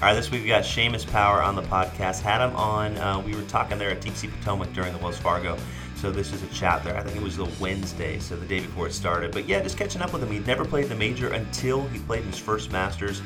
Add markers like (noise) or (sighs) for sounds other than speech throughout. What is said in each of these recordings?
All right, this week we got Seamus Power on the podcast. Had him on. Uh, we were talking there at TPC Potomac during the Wells Fargo. So this is a chat there. I think it was the Wednesday, so the day before it started. But yeah, just catching up with him. He'd never played the major until he played his first Masters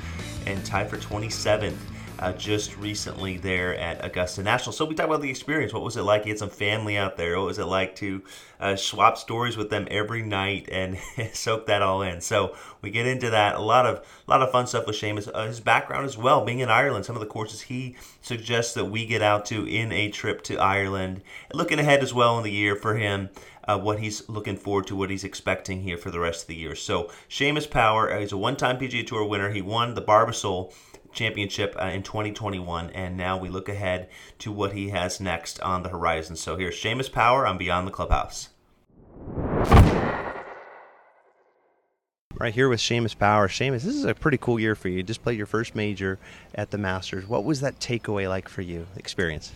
and tied for 27th uh, just recently there at Augusta National. So we talked about the experience. What was it like? He had some family out there. What was it like to uh, swap stories with them every night and (laughs) soak that all in? So we get into that. A lot of a lot of fun stuff with Seamus. Uh, his background as well, being in Ireland. Some of the courses he suggests that we get out to in a trip to Ireland. Looking ahead as well in the year for him. Uh, what he's looking forward to, what he's expecting here for the rest of the year. So, Seamus Power, uh, he's a one time PGA Tour winner. He won the Barbasol championship uh, in 2021, and now we look ahead to what he has next on the horizon. So here's Seamus Power on Beyond the Clubhouse. Right here with Seamus Power. Seamus, this is a pretty cool year for you. You just played your first major at the Masters. What was that takeaway like for you, experience?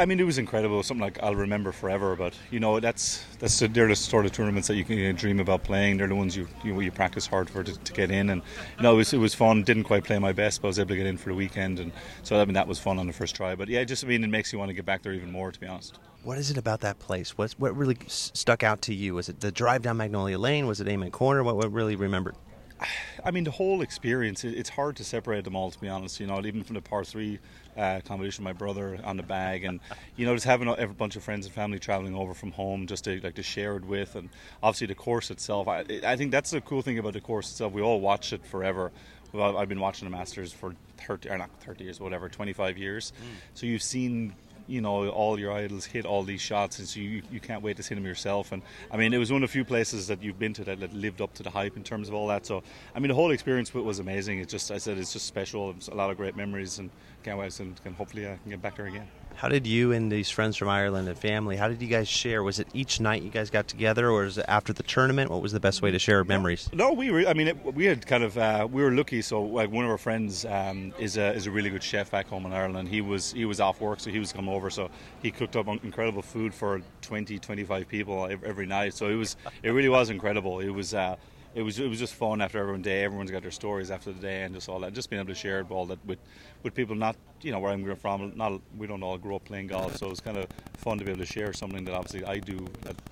I mean, it was incredible. Something like I'll remember forever. But you know, that's that's the, they're the sort of tournaments that you can dream about playing. They're the ones you you, you practice hard for to, to, get in. And you know, it was it was fun. Didn't quite play my best, but I was able to get in for the weekend. And so I mean, that was fun on the first try. But yeah, just I mean, it makes you want to get back there even more. To be honest. What is it about that place? What what really stuck out to you? Was it the drive down Magnolia Lane? Was it Amen Corner? What what really remembered? (sighs) I mean, the whole experience, it's hard to separate them all, to be honest. You know, even from the par three uh, combination with my brother on the bag, and, you know, just having a, a, bunch of friends and family traveling over from home just to, like, to share it with, and obviously the course itself. I, I think that's the cool thing about the course itself. We all watch it forever. Well, I've been watching the Masters for 30, or not 30 years, whatever, 25 years. Mm. So you've seen you know all your idols hit all these shots, and so you, you can't wait to see them yourself. And I mean, it was one of the few places that you've been to that, that lived up to the hype in terms of all that. So I mean, the whole experience was amazing. It just I said it's just special. It's a lot of great memories, and can't wait and can hopefully I uh, can get back there again. How did you and these friends from Ireland and family? How did you guys share? Was it each night you guys got together, or was it after the tournament? What was the best way to share memories? No, we were. I mean, it, we had kind of uh, we were lucky. So, like one of our friends um, is a is a really good chef back home in Ireland. He was he was off work, so he was coming over. So he cooked up incredible food for 20, 25 people every night. So it was it really was incredible. It was. Uh, it was it was just fun after every day. Everyone's got their stories after the day and just all that. Just being able to share it all that with with people not you know where I'm from. Not we don't all grow up playing golf, so it's kind of fun to be able to share something that obviously I do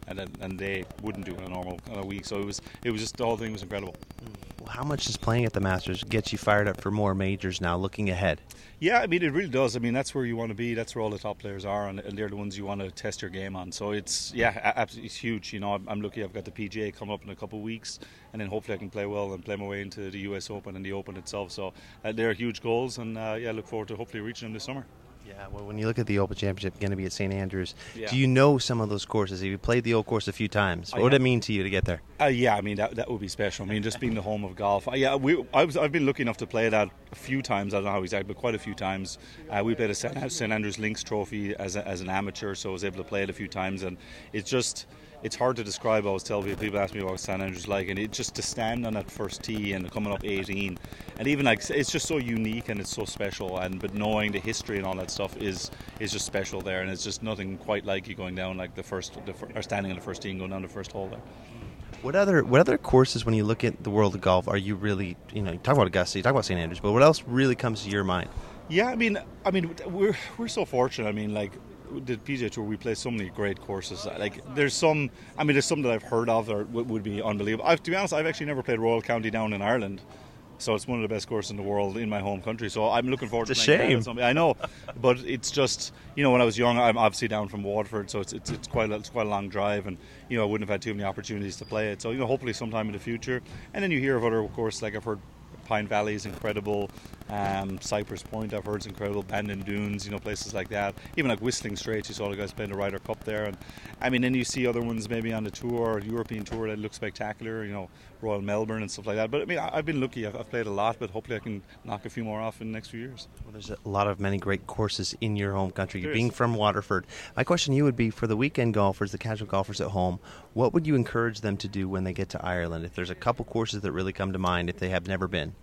and and they wouldn't do in a normal kind of week. So it was it was just the whole thing was incredible. Well, how much does playing at the Masters get you fired up for more majors now? Looking ahead. Yeah, I mean it really does. I mean that's where you want to be. That's where all the top players are, and, they're the ones you want to test your game on. So it's yeah, absolutely it's huge. You know, I'm, I'm lucky. I've got the PGA coming up in a couple of weeks, and then hopefully I can play well and play my way into the U.S. Open and the Open itself. So uh, they're huge goals, and uh, yeah, I look forward to hopefully reaching them this summer. Yeah, well, when you look at the Open Championship going to be at St Andrews, yeah. do you know some of those courses? Have you played the old course a few times? What would it mean to you to get there? Uh, yeah, I mean that, that would be special. I mean, just being the home of golf. Uh, yeah, we, I was, I've been lucky enough to play that a few times. I don't know how exactly, but quite a few times. Uh, we played a St Andrews Links Trophy as, a, as an amateur, so I was able to play it a few times, and it's just it's hard to describe. I was telling people, people ask me what St Andrews like, and it just to stand on that first tee and coming up 18, and even like it's just so unique and it's so special. And but knowing the history and all that stuff is is just special there, and it's just nothing quite like you going down like the first, the, or standing on the first tee and going down the first hole there. What other what other courses when you look at the world of golf are you really you know you talk about Augusta, you talk about St Andrews, but what else really comes to your mind? Yeah, I mean, I mean, we're we're so fortunate. I mean, like the PGA Tour, we play so many great courses. Like there's some, I mean, there's some that I've heard of that would be unbelievable. I've, to be honest, I've actually never played Royal County down in Ireland, so it's one of the best courses in the world in my home country. So I'm looking forward. It's to a shame. I know, but it's just you know when I was young, I'm obviously down from Waterford, so it's it's, it's quite a, it's quite a long drive, and you know I wouldn't have had too many opportunities to play it. So you know hopefully sometime in the future, and then you hear of other courses like I've heard Pine Valley is incredible. Um, Cypress Point, I've heard is incredible. Bandon Dunes, you know, places like that. Even like Whistling Straits, you saw the guys playing the Ryder Cup there. And I mean, then you see other ones maybe on the tour, European tour that look spectacular. You know, Royal Melbourne and stuff like that. But I mean, I, have been lucky. I've, I've, played a lot, but hopefully I can knock a few more off in the next few years. Well, there's a lot of many great courses in your home country. Being from Waterford, my question to you would be for the weekend golfers, the casual golfers at home, what would you encourage them to do when they get to Ireland? If there's a couple courses that really come to mind, if they have never been.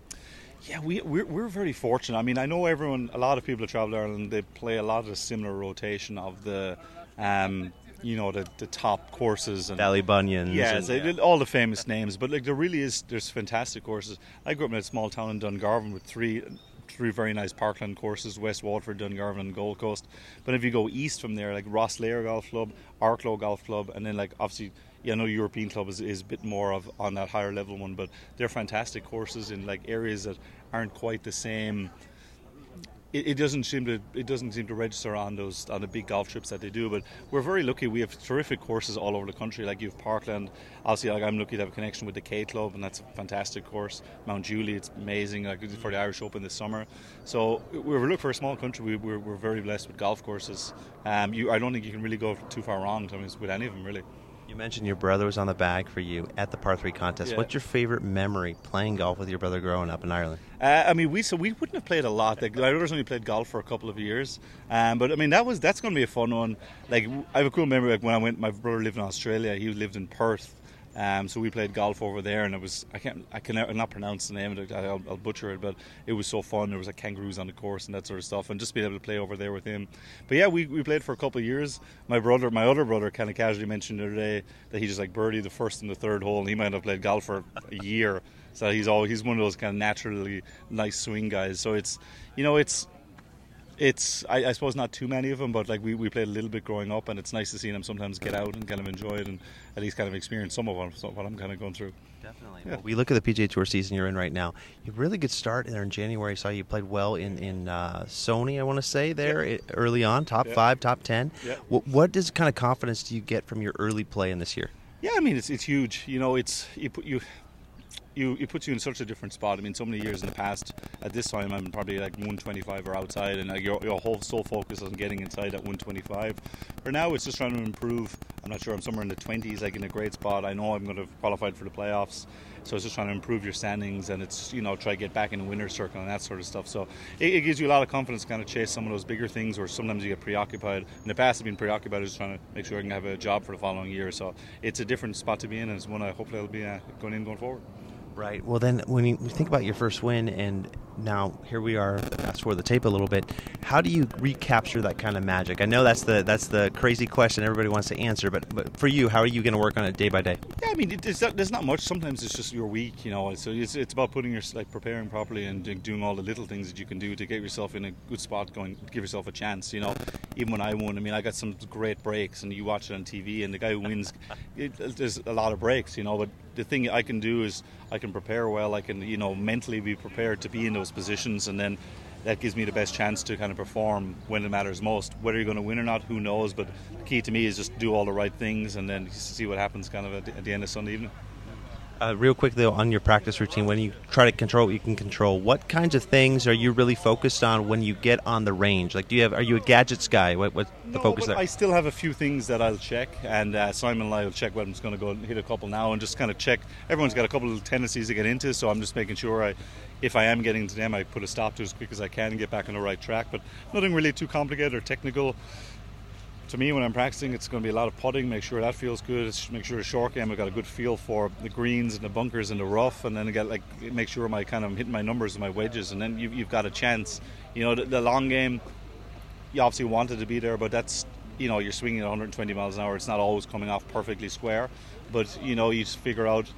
Yeah, we, we're, we're very fortunate. I mean, I know everyone, a lot of people that travel to Ireland, they play a lot of the similar rotation of the, um, you know, the, the top courses and Ballybunions. Yes, and, yeah. all the famous names. But like, there really is, there's fantastic courses. I grew up in a small town in Dungarvan with three three very nice parkland courses West Waterford, Dungarvan, and Gold Coast. But if you go east from there, like Rosslare Golf Club, Arklow Golf Club, and then like obviously yeah, I know European Club is, is a bit more of on that higher level one, but they're fantastic courses in like areas that aren't quite the same. It, it, doesn't seem to it doesn't seem to register on those on the big golf trips that they do. But we're very lucky. We have terrific courses all over the country. Like you have Parkland. Obviously, like I'm lucky to have a connection with the K Club, and that's a fantastic course. Mount Juliet, it's amazing. Like for the Irish Open this summer. So we're looking for a small country. We, we're, we're very blessed with golf courses. Um, you, I don't think you can really go too far wrong. I mean, with any of them really. You mentioned your brother was on the bag for you at the par three contest. Yeah. What's your favorite memory playing golf with your brother growing up in Ireland? Uh, I mean, we so we wouldn't have played a lot. Like, my brother's only played golf for a couple of years, um, but I mean that was that's going to be a fun one. Like I have a cool memory. Like when I went, my brother lived in Australia. He lived in Perth, um, so we played golf over there, and it was I can't I can not pronounce the name it. I'll, I'll, butcher it, but it was so fun. There was like kangaroos on the course and that sort of stuff, and just being able to play over there with him. But yeah, we, we played for a couple of years. My brother, my other brother, kind of casually mentioned the other day that he just like birdie the first and the third hole, and he might have played golf for a year. So he's all he's one of those kind of naturally nice swing guys. So it's you know it's it's I, I, suppose not too many of them, but like we, we played a little bit growing up, and it's nice to see them sometimes get out and kind of enjoy it and at least kind of experience some of what, what I'm kind of going through. Definitely. Yeah. Well, we look at the PGA Tour season you're in right now. You have a really good start there in January. I saw you played well in in uh, Sony. I want to say there yeah. early on, top yeah. five, top ten. Yeah. What, what does kind of confidence do you get from your early play in this year? Yeah, I mean it's it's huge. You know, it's you put you you it puts you in such a different spot. I mean, so many years in the past, at this time, I'm probably like 125 or outside, and like your, your whole sole focus is on getting inside at 125. For now, it's just trying to improve. I'm not sure. I'm somewhere in the 20s, like in a great spot. I know I'm going to qualify for the playoffs, so it's just trying to improve your standings, and it's you know try to get back in the winner's circle and that sort of stuff. So it, it gives you a lot of confidence to kind of chase some of those bigger things, or sometimes you get preoccupied. In the past, I've been preoccupied just trying to make sure I can have a job for the following year. So it's a different spot to be in, and it's one I hopefully I'll be uh, going in going forward. Right. Well, then when you think about your first win, and now here we are, fast forward the tape a little bit. How do you recapture that kind of magic? I know that's the that's the crazy question everybody wants to answer, but but for you, how are you going to work on it day by day? Yeah, I mean, it, not, there's not much. Sometimes it's just your week, you know. So it's, it's about putting your like preparing properly and doing all the little things that you can do to get yourself in a good spot, going give yourself a chance. You know, even when I won, I mean, I got some great breaks, and you watch it on TV, and the guy who wins, (laughs) it, there's a lot of breaks, you know, but the thing I can do is I can prepare well. I can you know mentally be prepared to be in those positions, and then that gives me the best chance to kind of perform when it matters most. Whether you're going to win or not, who knows? But the key to me is just do all the right things, and then see what happens kind of at the, at the end of Sunday evening. Uh, real quick though, on your practice routine, when you try to control what you can control, what kinds of things are you really focused on when you get on the range? Like, do you have? Are you a gadgets guy? What, what's the no, focus there? I still have a few things that I'll check, and uh, Simon and I will check. What I'm just going to go and hit a couple now, and just kind of check. Everyone's got a couple of tendencies to get into, so I'm just making sure I, if I am getting to them, I put a stop to as quick as I can and get back on the right track. But nothing really too complicated or technical to me, when I'm practicing, it's going to be a lot of putting. Make sure that feels good. make sure the short game I've got a good feel for the greens and the bunkers and the rough, and then get like make sure my kind of hitting my numbers and my wedges, and then you've, you've got a chance. You know, the, the long game, you obviously wanted to be there, but that's you know you're swinging at 120 miles an hour. It's not always coming off perfectly square, but you know you just figure out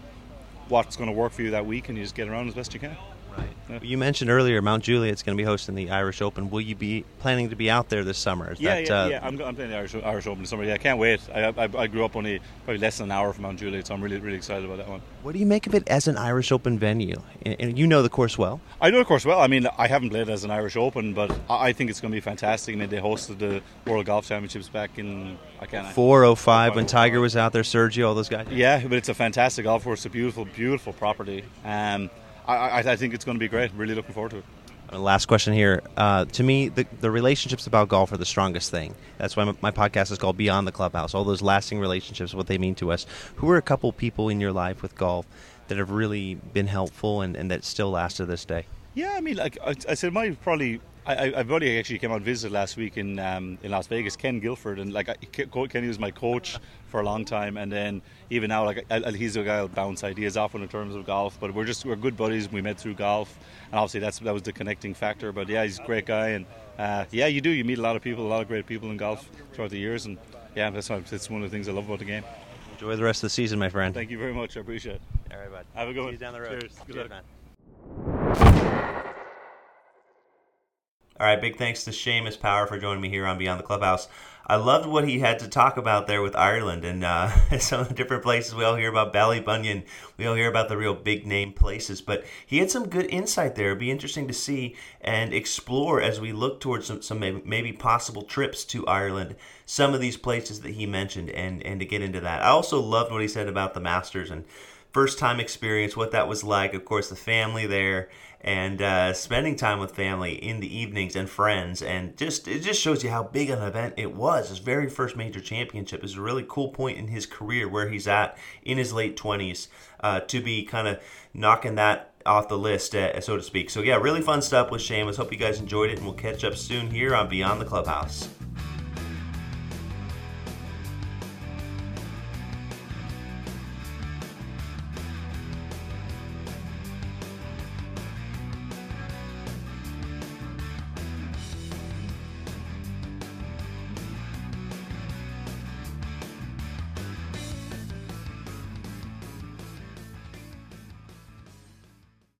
what's going to work for you that week, and you just get around as best you can. Right. Yeah. You mentioned earlier Mount Juliet's going to be hosting the Irish Open. Will you be planning to be out there this summer? Is yeah, that, yeah, uh, yeah. I'm, I'm, playing the Irish, Irish Open this summer. Yeah, I can't wait. I, I, I, grew up only probably less than an hour from Mount Juliet, so I'm really really excited about that one. What do you make of it as an Irish Open venue? And, and you know the course well. I know the course well. I mean, I haven't played as an Irish Open, but I, I think it's going to be fantastic. I mean, they hosted the World Golf Championships back in I can't. 405 when Tiger was out there, Sergio, all those guys. Yeah, but it's a fantastic golf course. It's a beautiful, beautiful property. Um, I, I think it's going to be great. Really looking forward to it. Last question here. Uh, to me, the, the relationships about golf are the strongest thing. That's why my, my, podcast is called Beyond the Clubhouse. All those lasting relationships, what they mean to us. Who are a couple people in your life with golf that have really been helpful and, and that still last to this day? Yeah, I mean, like I, I said, my probably I, I buddy actually came out and visited last week in um, in Las Vegas, Ken Guilford, and like I, Kenny was my coach for a long time, and then even now, like I, he's a guy I'll bounce ideas off in terms of golf. But we're just we're good buddies. We met through golf, and obviously that's that was the connecting factor. But yeah, he's a great guy, and uh, yeah, you do you meet a lot of people, a lot of great people in golf throughout the years, and yeah, that's that's one of the things I love about the game. Enjoy the rest of the season, my friend. Thank you very much. I appreciate it. All right, bud. Have a good See one. you down the road. Cheers. Good Cheers, luck. man. All right, big thanks to Seamus Power for joining me here on Beyond the Clubhouse. I loved what he had to talk about there with Ireland and uh, (laughs) some of the different places. We all hear about Ballybunion. We all hear about the real big name places, but he had some good insight there. It'd be interesting to see and explore as we look towards some, some maybe, maybe possible trips to Ireland, some of these places that he mentioned, and, and to get into that. I also loved what he said about the Masters and first time experience, what that was like. Of course, the family there and uh, spending time with family in the evenings and friends, and just it just shows you how big an event it was. His very first major championship is a really cool point in his career where he's at in his late twenties uh, to be kind of knocking that off the list, uh, so to speak. So yeah, really fun stuff with Seamus. Hope you guys enjoyed it, and we'll catch up soon here on Beyond the Clubhouse.